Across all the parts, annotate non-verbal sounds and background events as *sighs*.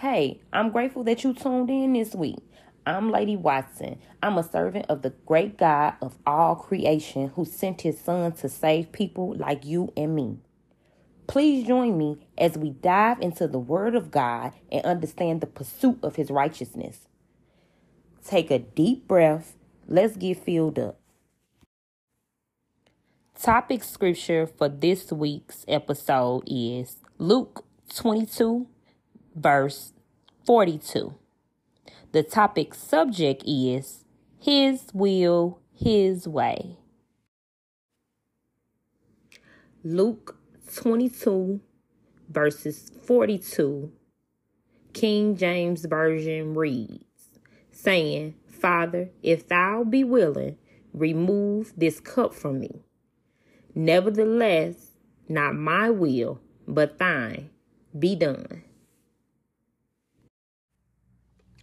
Hey, I'm grateful that you tuned in this week. I'm Lady Watson. I'm a servant of the great God of all creation who sent his son to save people like you and me. Please join me as we dive into the Word of God and understand the pursuit of his righteousness. Take a deep breath. Let's get filled up. Topic scripture for this week's episode is Luke 22 verse 42. The topic subject is His will, His way. Luke 22 verses 42. King James Version reads, saying, Father, if thou be willing, remove this cup from me. Nevertheless, not my will, but thine be done.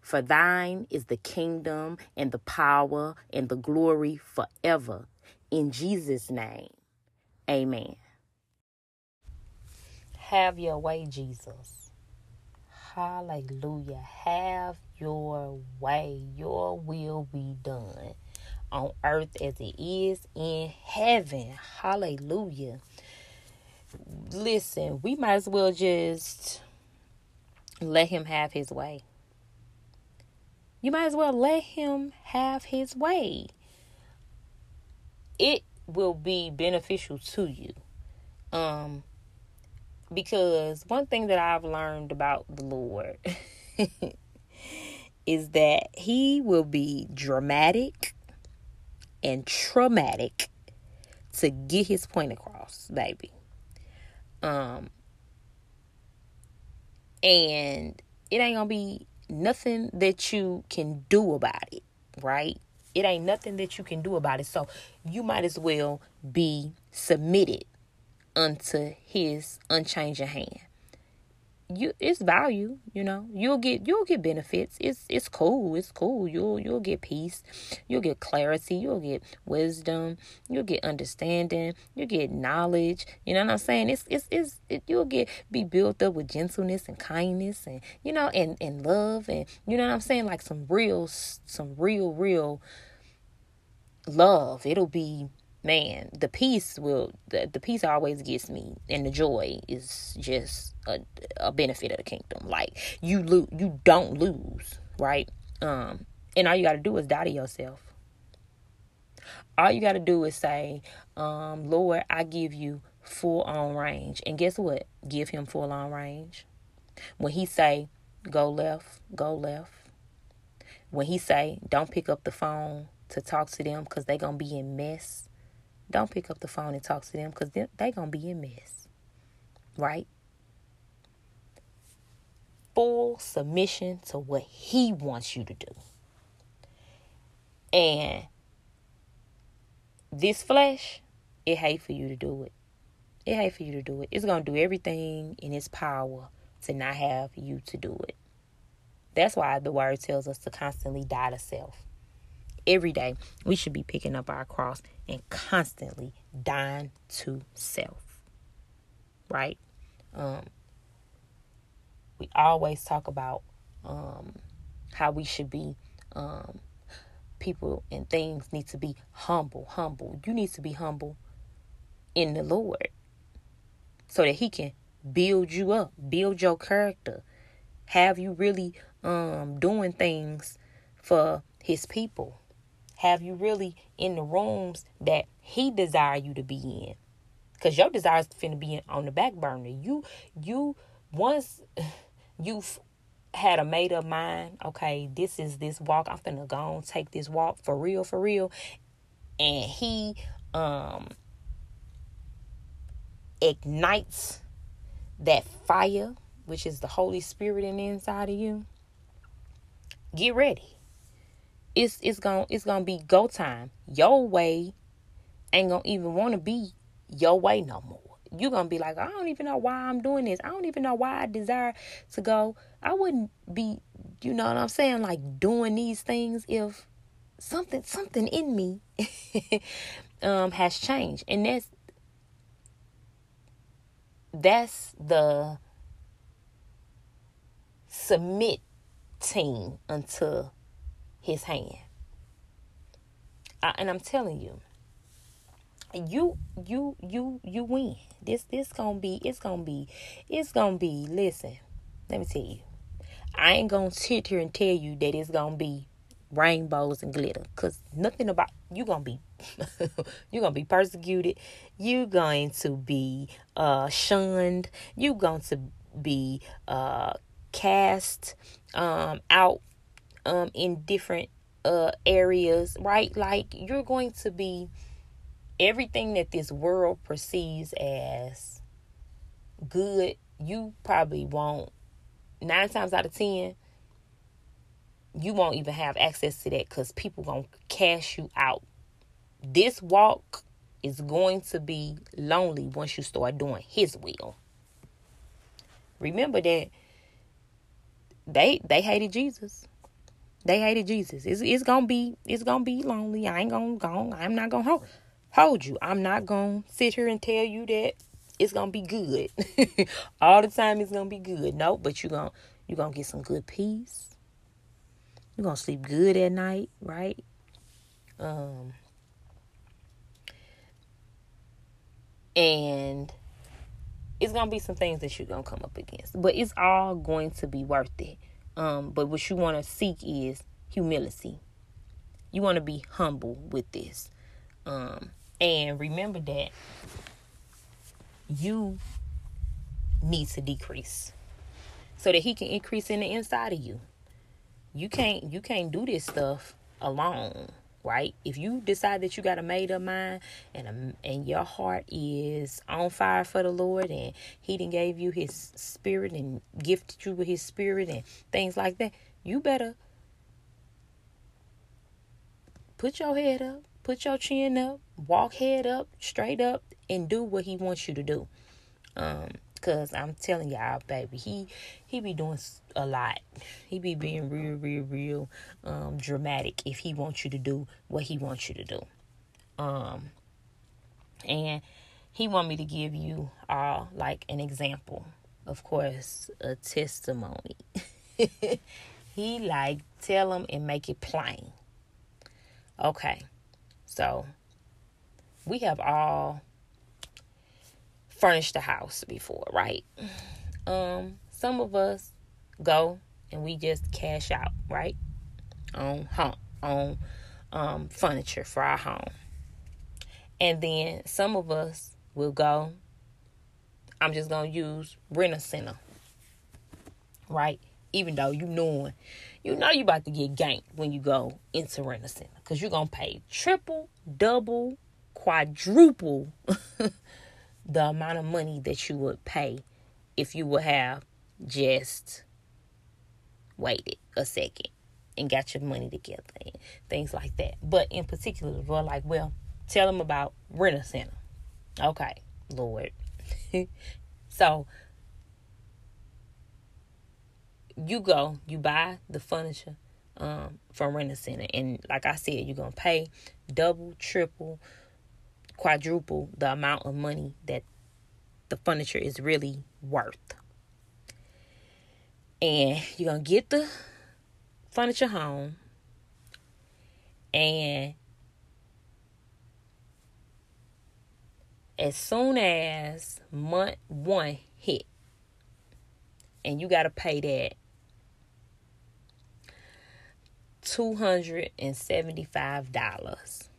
For thine is the kingdom and the power and the glory forever. In Jesus' name, amen. Have your way, Jesus. Hallelujah. Have your way. Your will be done on earth as it is in heaven. Hallelujah. Listen, we might as well just let him have his way you might as well let him have his way. It will be beneficial to you. Um because one thing that I've learned about the Lord *laughs* is that he will be dramatic and traumatic to get his point across, baby. Um and it ain't gonna be nothing that you can do about it, right? It ain't nothing that you can do about it. So you might as well be submitted unto his unchanging hand you it's value you know. You'll get you'll get benefits. It's it's cool it's cool. You'll you'll get peace. You'll get clarity. You'll get wisdom. You'll get understanding. You'll get knowledge. You know what i'm saying? It's it's, it's it, you'll get be built up with gentleness and kindness and you know and and love and you know what i'm saying? Like some real some real real love. It'll be man, the peace will the, the peace always gets me, and the joy is just a, a benefit of the kingdom. Like you lose, you don't lose, right? Um, and all you got to do is die to yourself. All you got to do is say, um, Lord, I give you full on range, and guess what? Give him full on range. When he say, go left, go left. When he say, don't pick up the phone to talk to them because they gonna be in mess don't pick up the phone and talk to them because they're they going to be in mess. Right? Full submission to what He wants you to do. And this flesh, it hate for you to do it. It hate for you to do it. It's going to do everything in its power to not have you to do it. That's why the word tells us to constantly die to self every day we should be picking up our cross and constantly dying to self right? Um we always talk about um how we should be um people and things need to be humble humble. You need to be humble in the lord so that he can build you up build your character. Have you really um doing things for his people have you really in the rooms that he desire you to be in? Because your desire is finna be on the back burner. You, you, once *sighs* you've had a made up mind, okay, this is this walk. I'm finna go and take this walk for real, for real. And he um ignites that fire, which is the Holy Spirit in the inside of you. get ready. It's it's gonna it's gonna be go time. Your way ain't gonna even wanna be your way no more. You're gonna be like, I don't even know why I'm doing this. I don't even know why I desire to go. I wouldn't be, you know what I'm saying, like doing these things if something something in me *laughs* um has changed. And that's that's the submitting unto his hand. I, and I'm telling you, you you you you win. This this gonna be it's gonna be it's gonna be. Listen, let me tell you, I ain't gonna sit here and tell you that it's gonna be rainbows and glitter, cause nothing about you gonna be *laughs* you're gonna be persecuted. You're going to be uh shunned. You're going to be uh cast um out um in different uh areas, right? Like you're going to be everything that this world perceives as good, you probably won't nine times out of ten you won't even have access to that because people gonna cash you out. This walk is going to be lonely once you start doing his will. Remember that they they hated jesus they hated jesus. It's, it's gonna be it's gonna be lonely. I ain't gonna go i'm not gonna hold, hold you. I'm not gonna sit here and tell you that it's gonna be good. *laughs* All the time it's gonna be good. No but you gonna you gonna get some good peace. You're gonna sleep good at night right? Um and it's gonna be some things that you're gonna come up against but it's all going to be worth it um but what you want to seek is humility. You want to be humble with this. Um and remember that you need to decrease so that he can increase in the inside of you. You can't you can't do this stuff alone right? If you decide that you got a made up mind and a, and your heart is on fire for the Lord and He didn't gave you His Spirit and gifted you with His Spirit and things like that, you better put your head up, put your chin up, walk head up, straight up, and do what He wants you to do. Um, Cause I'm telling y'all, baby, he he be doing a lot. He be being real, real, real um, dramatic if he wants you to do what he wants you to do. Um, and he want me to give you all like an example. Of course, a testimony. *laughs* he like tell them and make it plain. Okay, so we have all furnished the house before, right? *sighs* Um, some of us go and we just cash out, right? On home, on um, furniture for our home. And then some of us will go, I'm just gonna use rent a center. Right? Even though you knowing you know you about to get ganked when you go into rent a center. Cause you're gonna pay triple, double, quadruple *laughs* the amount of money that you would pay if you would have just waited a second and got your money together and things like that. But in particular, we're like, well, tell them about rent a center. Okay, Lord. *laughs* so you go, you buy the furniture um, from rent a center, and like I said, you're gonna pay double, triple, quadruple the amount of money that the furniture is really worth. And you're going to get the furniture home and as soon as month one hit and you got to pay that $275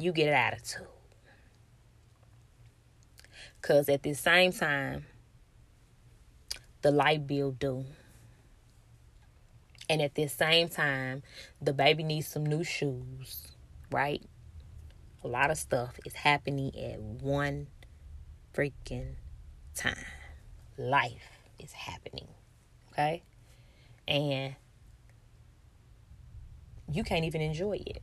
you get an attitude. Because at the same time, the light bill due. And at the same time, the baby needs some new shoes, right? A lot of stuff is happening at one freaking time. Life is happening, okay? and you can't even enjoy it.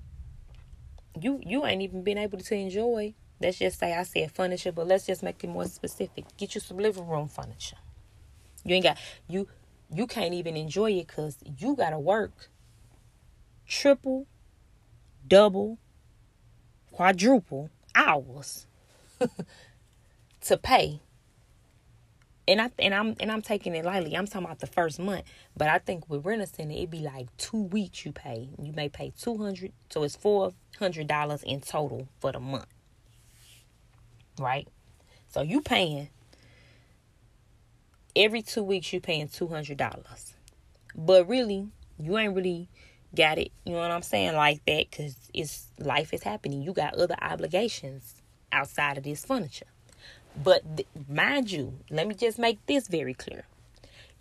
You you ain't even been able to enjoy. Let's just say I said furniture, but let's just make it more specific. Get you some living room furniture. You ain't got you you can't even enjoy it because you gotta work triple, double, quadruple hours *laughs* to pay. And I and I'm and I'm taking it lightly. I'm talking about the first month, but I think with rent center it'd be like two weeks you pay. You may pay two hundred, so it's four hundred dollars in total for the month, right? So you paying every two weeks. You paying two hundred dollars, but really you ain't really got it. You know what I'm saying? Like that, because it's life is happening. You got other obligations outside of this furniture. But th- mind you, let me just make this very clear.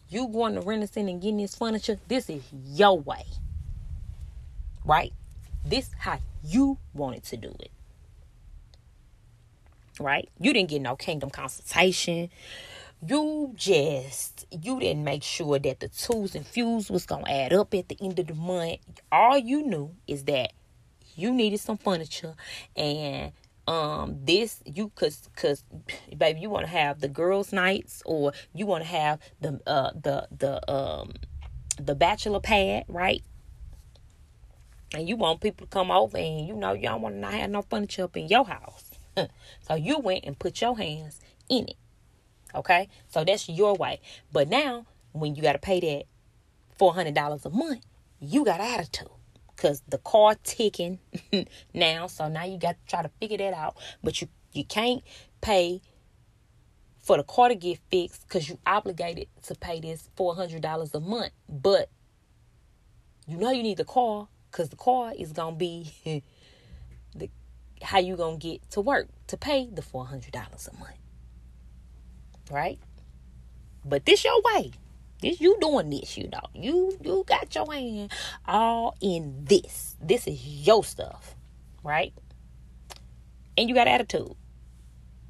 You going to Rent-A-Center and getting this furniture, this is your way. Right? This how you wanted to do it. Right? You didn't get no kingdom consultation. You just you didn't make sure that the tools and fuels was gonna add up at the end of the month. All you knew is that you needed some furniture and um this you cause cause baby you want to have the girls nights or you want to have the uh the the um the bachelor pad right? And you want people to come over and you know don't want to not have no furniture up in your house. *laughs* So you went and put your hands in it okay? So that's your way. But now when you got to pay that $400 a month you got attitude because the car ticking *laughs* now. So now you got to try to figure that out. But you you can't pay for the car to get fixed because you obligated to pay this four hundred dollars a month. But you know you need the car because the car is gonna be *laughs* the how you gonna get to work to pay the four hundred dollars a month. Right? But this your way. This you doing this, you know. You you got your hand all in this. This is your stuff, right? And you got attitude,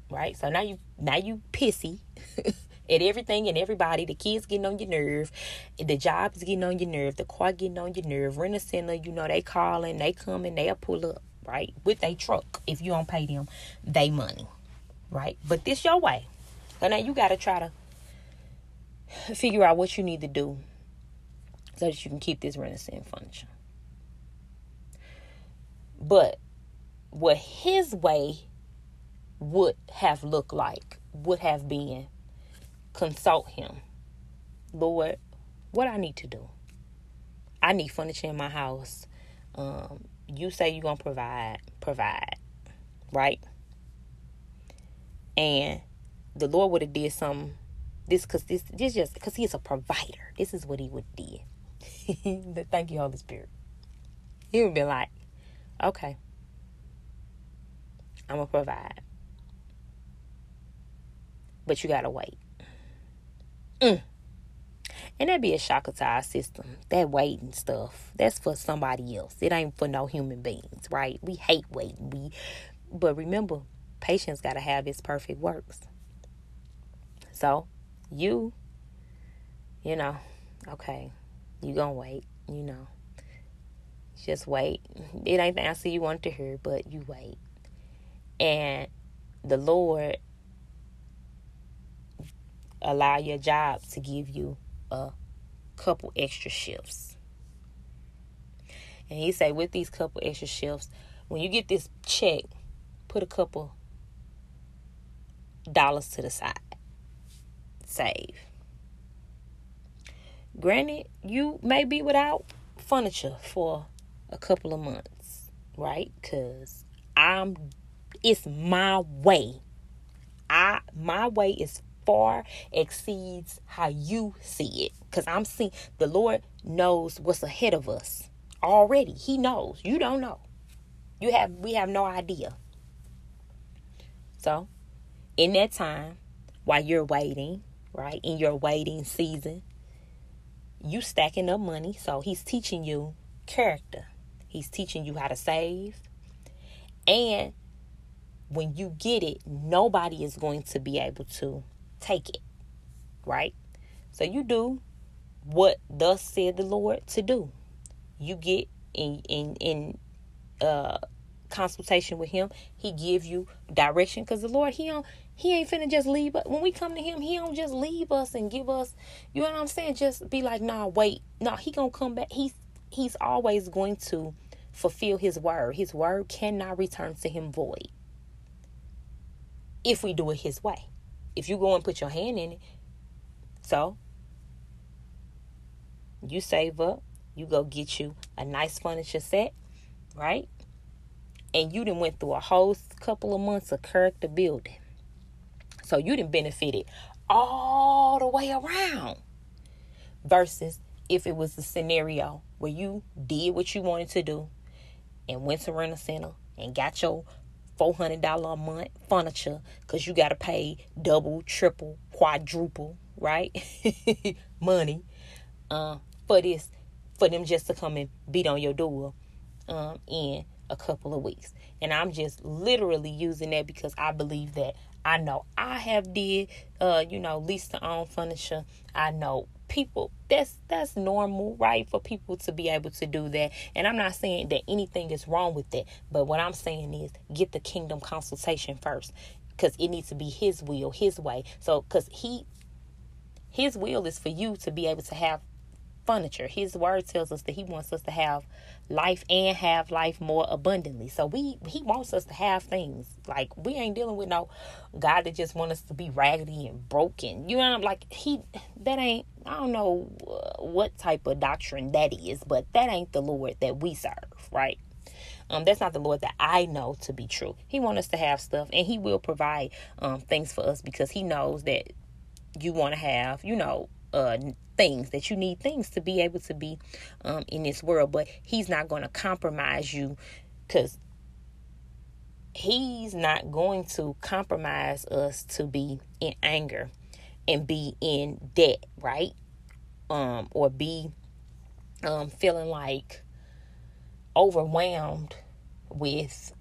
right? So now you now you pissy *laughs* at everything and everybody. The kids getting on your nerve, the job is getting on your nerve, the car getting on your nerve. Rent a center, you know they calling, they coming, they'll pull up, right, with a truck if you don't pay them they money, right? But this your way. So now you got to try to figure out what you need to do so that you can keep this Rent-A-Center furniture. But what his way would have looked like would have been consult him. Lord, what I need to do. I need furniture in my house. Um, you say you're gonna provide, provide, right? And the Lord would have did something this because this this just because he is a provider. This is what he would do. *laughs* Thank you, Holy Spirit. He would be like, okay, I'm gonna provide, but you gotta wait. Mm. And that'd be a shocker to our system. That waiting stuff. That's for somebody else. It ain't for no human beings, right? We hate waiting. We but remember, patience gotta have its perfect works. So you, you know, okay, you gonna wait, you know. Just wait. It ain't the answer you want to hear, but you wait. And the Lord allow your job to give you a couple extra shifts. And he say with these couple extra shifts, when you get this check, put a couple dollars to the side save. Granted, you may be without furniture for a couple of months, right? Cuz I'm it's my way. I my way is far exceeds how you see it cuz I'm seeing the Lord knows what's ahead of us already. He knows. You don't know. You have we have no idea. So, in that time while you're waiting, right? In your waiting season, you stacking up money. So he's teaching you character. He's teaching you how to save. And when you get it, nobody is going to be able to take it, right? So you do what thus said the Lord to do. You get in in in uh consultation with him. He give you direction because the Lord he don't he ain't finna just leave us. When we come to him, he don't just leave us and give us, you know what I'm saying? Just be like, nah, wait. Nah, he gonna come back. He's he's always going to fulfill his word. His word cannot return to him void. If we do it his way. If you go and put your hand in it. So you save up, you go get you a nice furniture set, right? And you done went through a whole couple of months of character building so you didn't benefit it all the way around. Versus if it was a scenario where you did what you wanted to do and went to rent a center and got your $400 a month furniture because you got to pay double, triple, quadruple, right? *laughs* Money uh, for this, for them just to come and beat on your door um, in a couple of weeks. And I'm just literally using that because I believe that I know. I have did uh you know lease to own furniture. I know. People that's that's normal right for people to be able to do that. And i'm not saying that anything is wrong with that. But what i'm saying is get the kingdom consultation first. Because it needs to be his will his way. So because he his will is for you to be able to have furniture. His word tells us that he wants us to have life and have life more abundantly. So we he wants us to have things. Like we ain't dealing with no God that just want us to be raggedy and broken. You know, I'm like he that ain't I don't know what type of doctrine that is, but that ain't the Lord that we serve, right? Um, that's not the Lord that I know to be true. He wants us to have stuff, and He will provide um, things for us because He knows that you want to have, you know, uh, things that you need things to be able to be um, in this world. But he's not going to compromise you because he's not going to compromise us to be in anger and be in debt right? Um or be um feeling like overwhelmed with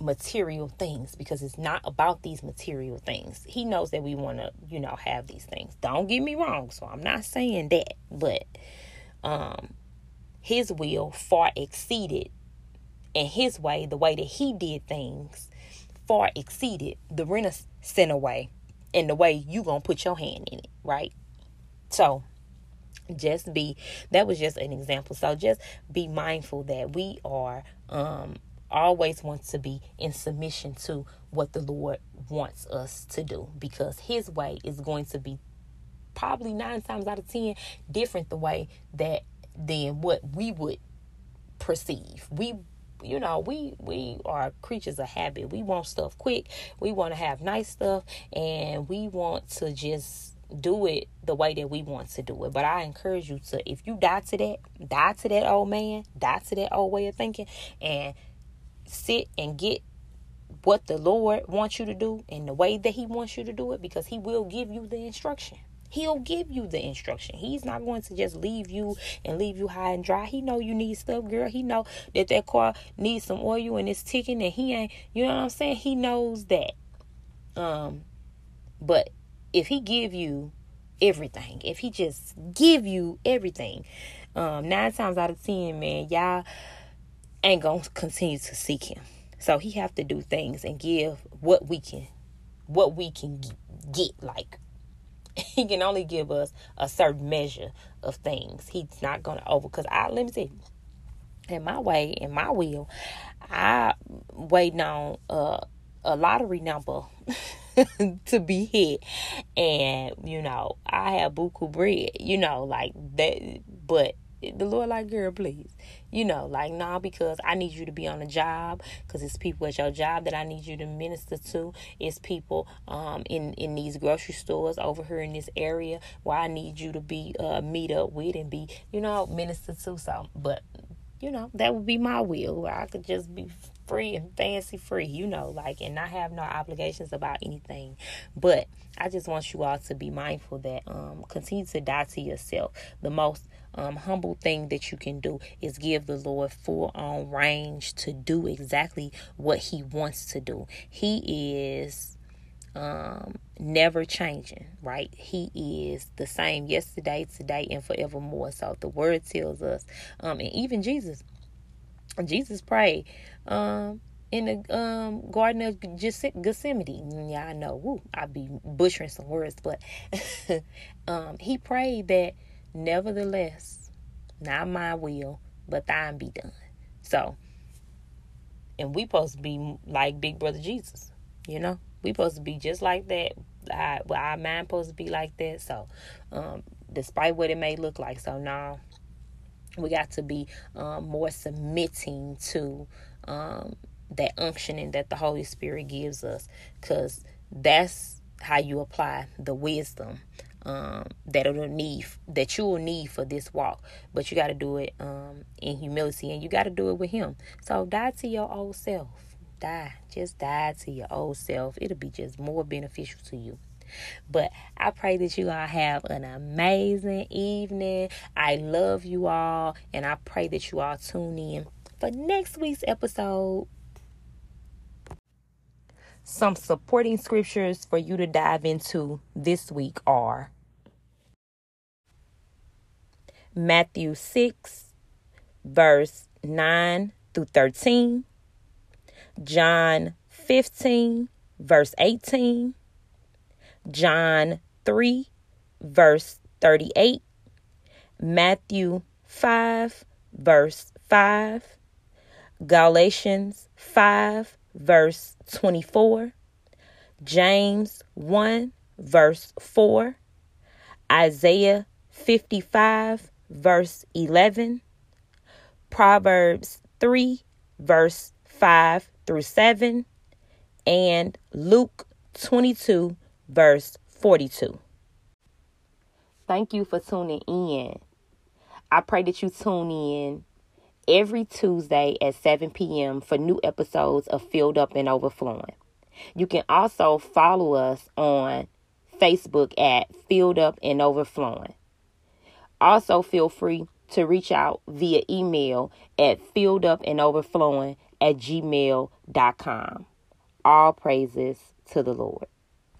material things because it's not about these material things. He knows that we want to, you know, have these things. Don't get me wrong. So I'm not saying that, but um his will far exceeded and his way, the way that he did things, far exceeded the Rent-A-Center way and the way you gonna put your hand in it, right? So just be that was just an example. So just be mindful that we are um always wants to be in submission to what the Lord wants us to do because His way is going to be probably nine times out of ten different the way that than what we would perceive. We you know we we are creatures of habit we want stuff quick we want to have nice stuff and we want to just do it the way that we want to do it. But I encourage you to, if you die to that, die to that old man, die to that old way of thinking, and sit and get what the Lord wants you to do and the way that He wants you to do it because He will give you the instruction. He'll give you the instruction. He's not going to just leave you and leave you high and dry. He know you need stuff, girl. He know that that car needs some oil and it's ticking and he ain't, you know what I'm saying? He knows that. Um, but if he give you everything, if he just give you everything, um, nine times out of ten, man, y'all ain't gonna continue to seek him. So he have to do things and give what we can, what we can get. Like *laughs* he can only give us a certain measure of things. He's not gonna over. Cause I let me see. In my way, in my will, I waiting on uh, a lottery number *laughs* to be hit, and you know I have buku bread. You know, like that, but the Lord like, girl, please. You know, like, nah, because I need you to be on a job because it's people at your job that I need you to minister to. It's people um, in, in these grocery stores over here in this area where I need you to be uh, meet up with and be, you know, minister to. So, but, you know, that would be my will where I could just be free and fancy free, you know, like, and not have no obligations about anything. But I just want you all to be mindful that um, continue to die to yourself. The most um, humble thing that you can do is give the Lord full on range to do exactly what He wants to do. He is um, never changing, right? He is the same yesterday, today, and forevermore. So the word tells us, um, and even Jesus, Jesus prayed um, in the um, Garden of Gethsemane. Yeah, I know. Woo, I be butchering some words, but *laughs* um, he prayed that, nevertheless, not my will, but thine be done. So, and we supposed to be like Big Brother Jesus, you know? We supposed to be just like that. Our, our mind supposed to be like that. So, um, despite what it may look like, so now we got to be um, more submitting to um, that unctioning that the Holy Spirit gives us, because that's how you apply the wisdom um, that it'll need that you will need for this walk. But you got to do it um, in humility, and you got to do it with Him. So die to your old self. Die. Just die to your old self. It'll be just more beneficial to you. But I pray that you all have an amazing evening. I love you all, and I pray that you all tune in for next week's episode. Some supporting scriptures for you to dive into this week are Matthew 6, verse 9 through 13, John 15, verse 18, John 3, verse 38, Matthew 5, verse 5, Galatians 5, verse 24, James 1, verse 4, Isaiah 55, verse 11, Proverbs 3, verse 5 through 7, and Luke 22, verse 42. Thank you for tuning in. I pray that you tune in every Tuesday at 7 p.m. for new episodes of Filled Up and Overflowing. You can also follow us on Facebook at Filled Up and Overflowing. Also, feel free to reach out via email at filledupandoverflowing at gmail.com. All praises to the Lord.